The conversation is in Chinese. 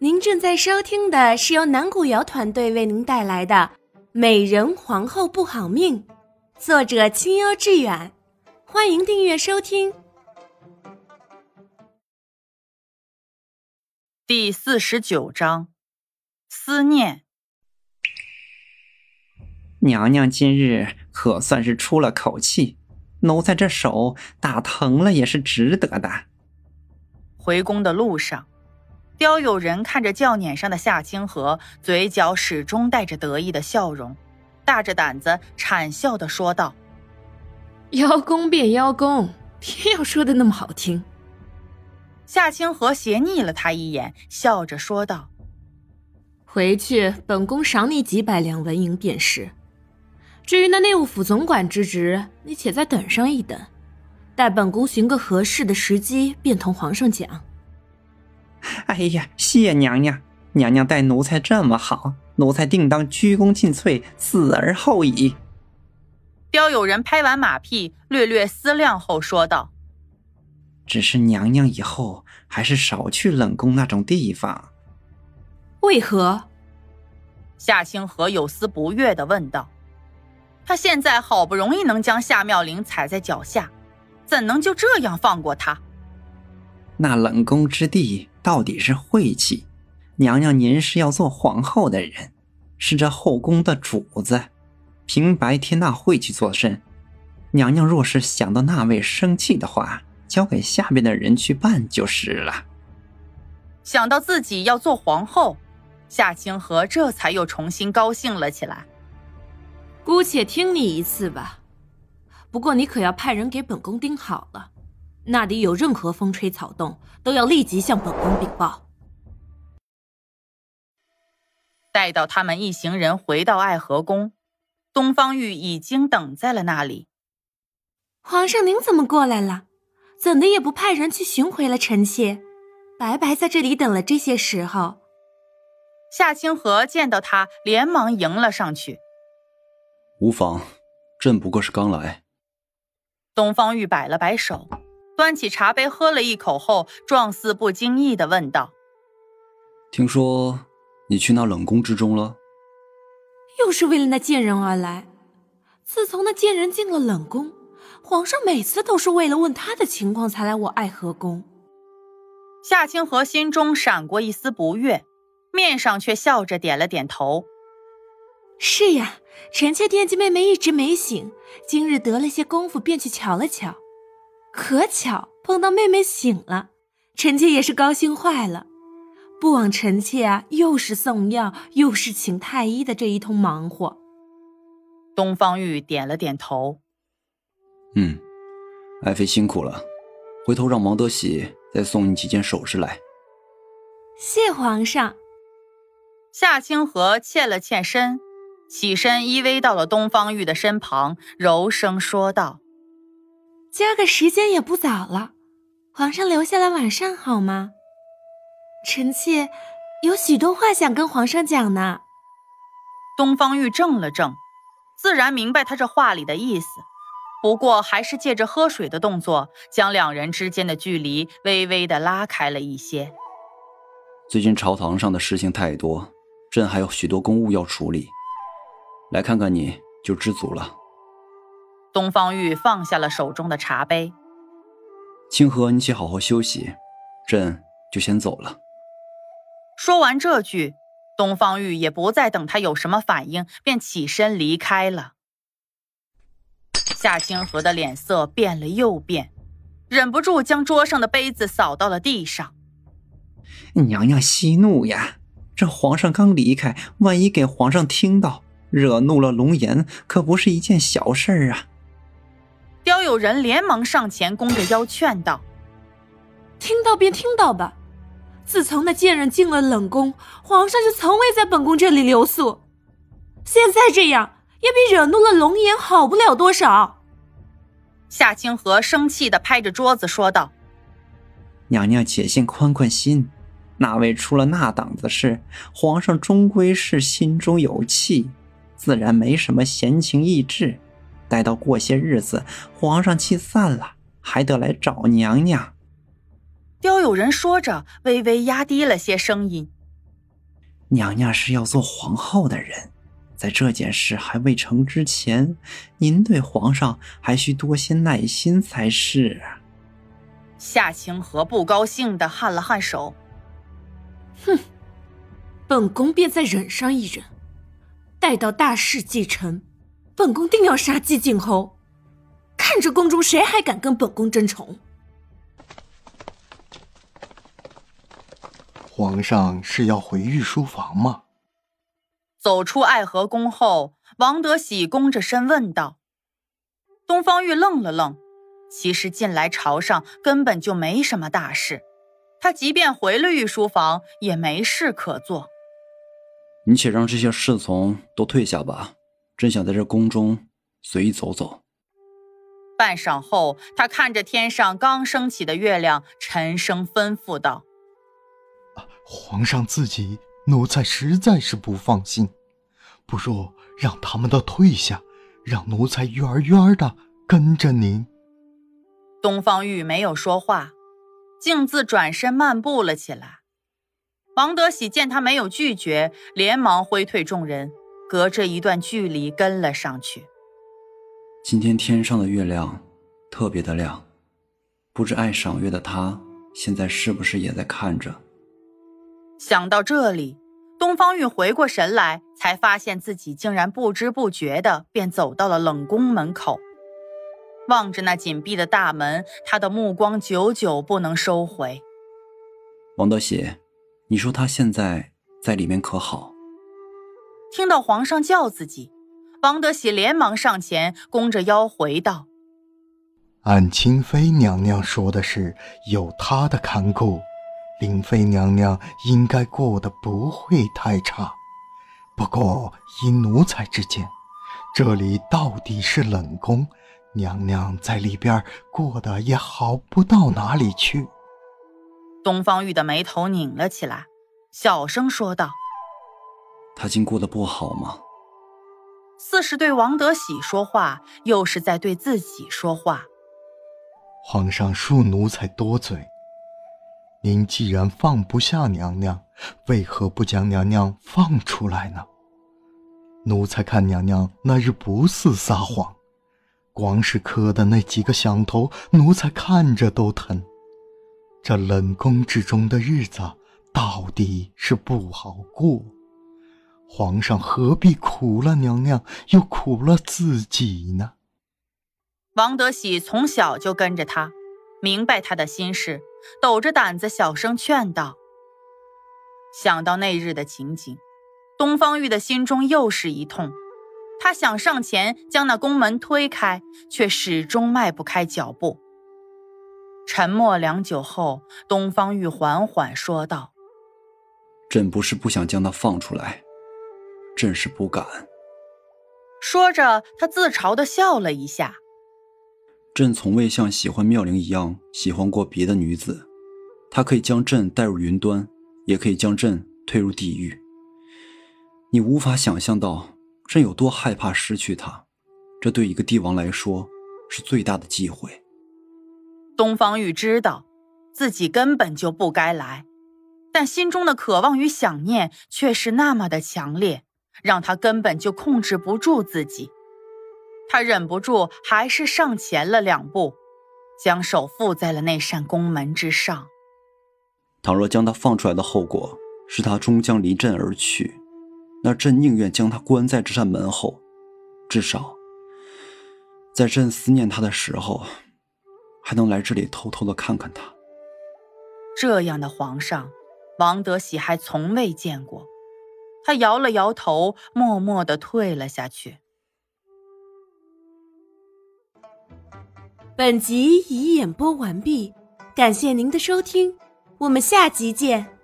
您正在收听的是由南古瑶团队为您带来的《美人皇后不好命》，作者清幽致远，欢迎订阅收听。第四十九章，思念。娘娘今日可算是出了口气，奴才这手打疼了也是值得的。回宫的路上。刁有人看着轿辇上的夏清河，嘴角始终带着得意的笑容，大着胆子谄笑的说道：“邀功便邀功，偏要说的那么好听。”夏清河斜睨了他一眼，笑着说道：“回去，本宫赏你几百两纹银便是。至于那内务府总管之职，你且再等上一等，待本宫寻个合适的时机，便同皇上讲。”哎呀，谢娘娘！娘娘待奴才这么好，奴才定当鞠躬尽瘁，死而后已。刁有人拍完马屁，略略思量后说道：“只是娘娘以后还是少去冷宫那种地方。”为何？夏清河有丝不悦的问道：“他现在好不容易能将夏妙玲踩在脚下，怎能就这样放过他？”那冷宫之地。到底是晦气，娘娘您是要做皇后的人，是这后宫的主子，凭白天那晦气作甚？娘娘若是想到那位生气的话，交给下边的人去办就是了。想到自己要做皇后，夏清河这才又重新高兴了起来。姑且听你一次吧，不过你可要派人给本宫盯好了。那里有任何风吹草动，都要立即向本宫禀报。待到他们一行人回到爱和宫，东方玉已经等在了那里。皇上，您怎么过来了？怎的也不派人去寻回了臣妾，白白在这里等了这些时候。夏清河见到他，连忙迎了上去。无妨，朕不过是刚来。东方玉摆了摆手。端起茶杯喝了一口后，状似不经意的问道：“听说你去那冷宫之中了？又是为了那贱人而来？自从那贱人进了冷宫，皇上每次都是为了问他的情况才来我爱和宫。”夏清河心中闪过一丝不悦，面上却笑着点了点头：“是呀，臣妾惦记妹妹一直没醒，今日得了些功夫，便去瞧了瞧。”可巧碰到妹妹醒了，臣妾也是高兴坏了。不枉臣妾啊，又是送药，又是请太医的这一通忙活。东方玉点了点头，嗯，爱妃辛苦了，回头让王德喜再送你几件首饰来。谢皇上。夏清河欠了欠身，起身依偎到了东方玉的身旁，柔声说道。今儿个时间也不早了，皇上留下来晚膳好吗？臣妾有许多话想跟皇上讲呢。东方玉怔了怔，自然明白他这话里的意思，不过还是借着喝水的动作，将两人之间的距离微微的拉开了一些。最近朝堂上的事情太多，朕还有许多公务要处理，来看看你就知足了。东方玉放下了手中的茶杯。清河，你且好好休息，朕就先走了。说完这句，东方玉也不再等他有什么反应，便起身离开了。夏清河的脸色变了又变，忍不住将桌上的杯子扫到了地上。娘娘息怒呀！这皇上刚离开，万一给皇上听到，惹怒了龙颜，可不是一件小事儿啊！刁有人连忙上前，弓着腰劝道：“听到便听到吧。自从那贱人进了冷宫，皇上就从未在本宫这里留宿。现在这样，也比惹怒了龙颜好不了多少。”夏清河生气的拍着桌子说道：“娘娘且先宽宽心，那位出了那档子事，皇上终归是心中有气，自然没什么闲情逸致。”待到过些日子，皇上气散了，还得来找娘娘。刁有人说着，微微压低了些声音，娘娘是要做皇后的人，在这件事还未成之前，您对皇上还需多些耐心才是。夏清河不高兴的颔了颔首，哼，本宫便再忍上一忍，待到大势继承，本宫定要杀姬静后，看着宫中谁还敢跟本宫争宠。皇上是要回御书房吗？走出爱和宫后，王德喜弓着身问道。东方玉愣了愣，其实近来朝上根本就没什么大事，他即便回了御书房，也没事可做。你且让这些侍从都退下吧，朕想在这宫中随意走走。半晌后，他看着天上刚升起的月亮，沉声吩咐道。皇上自己，奴才实在是不放心，不如让他们都退下，让奴才远远的跟着您。东方玉没有说话，径自转身漫步了起来。王德喜见他没有拒绝，连忙挥退众人，隔着一段距离跟了上去。今天天上的月亮特别的亮，不知爱赏月的他现在是不是也在看着？想到这里，东方玉回过神来，才发现自己竟然不知不觉的便走到了冷宫门口。望着那紧闭的大门，他的目光久久不能收回。王德喜，你说他现在在里面可好？听到皇上叫自己，王德喜连忙上前，弓着腰回道：“按清妃娘娘说的是，有她的看顾。”灵妃娘娘应该过得不会太差，不过依奴才之见，这里到底是冷宫，娘娘在里边过得也好不到哪里去。东方玉的眉头拧了起来，小声说道：“她竟过得不好吗？”似是对王德喜说话，又是在对自己说话。皇上恕奴才多嘴。您既然放不下娘娘，为何不将娘娘放出来呢？奴才看娘娘那日不似撒谎，光是磕的那几个响头，奴才看着都疼。这冷宫之中的日子到底是不好过，皇上何必苦了娘娘，又苦了自己呢？王德喜从小就跟着他。明白他的心事，抖着胆子小声劝道：“想到那日的情景，东方玉的心中又是一痛。他想上前将那宫门推开，却始终迈不开脚步。沉默良久后，东方玉缓缓说道：‘朕不是不想将他放出来，朕是不敢。’说着，他自嘲的笑了一下。”朕从未像喜欢妙龄一样喜欢过别的女子，她可以将朕带入云端，也可以将朕推入地狱。你无法想象到朕有多害怕失去她，这对一个帝王来说是最大的忌讳。东方玉知道自己根本就不该来，但心中的渴望与想念却是那么的强烈，让他根本就控制不住自己。他忍不住，还是上前了两步，将手附在了那扇宫门之上。倘若将他放出来的后果是他终将离朕而去，那朕宁愿将他关在这扇门后，至少在朕思念他的时候，还能来这里偷偷的看看他。这样的皇上，王德喜还从未见过。他摇了摇头，默默的退了下去。本集已演播完毕，感谢您的收听，我们下集见。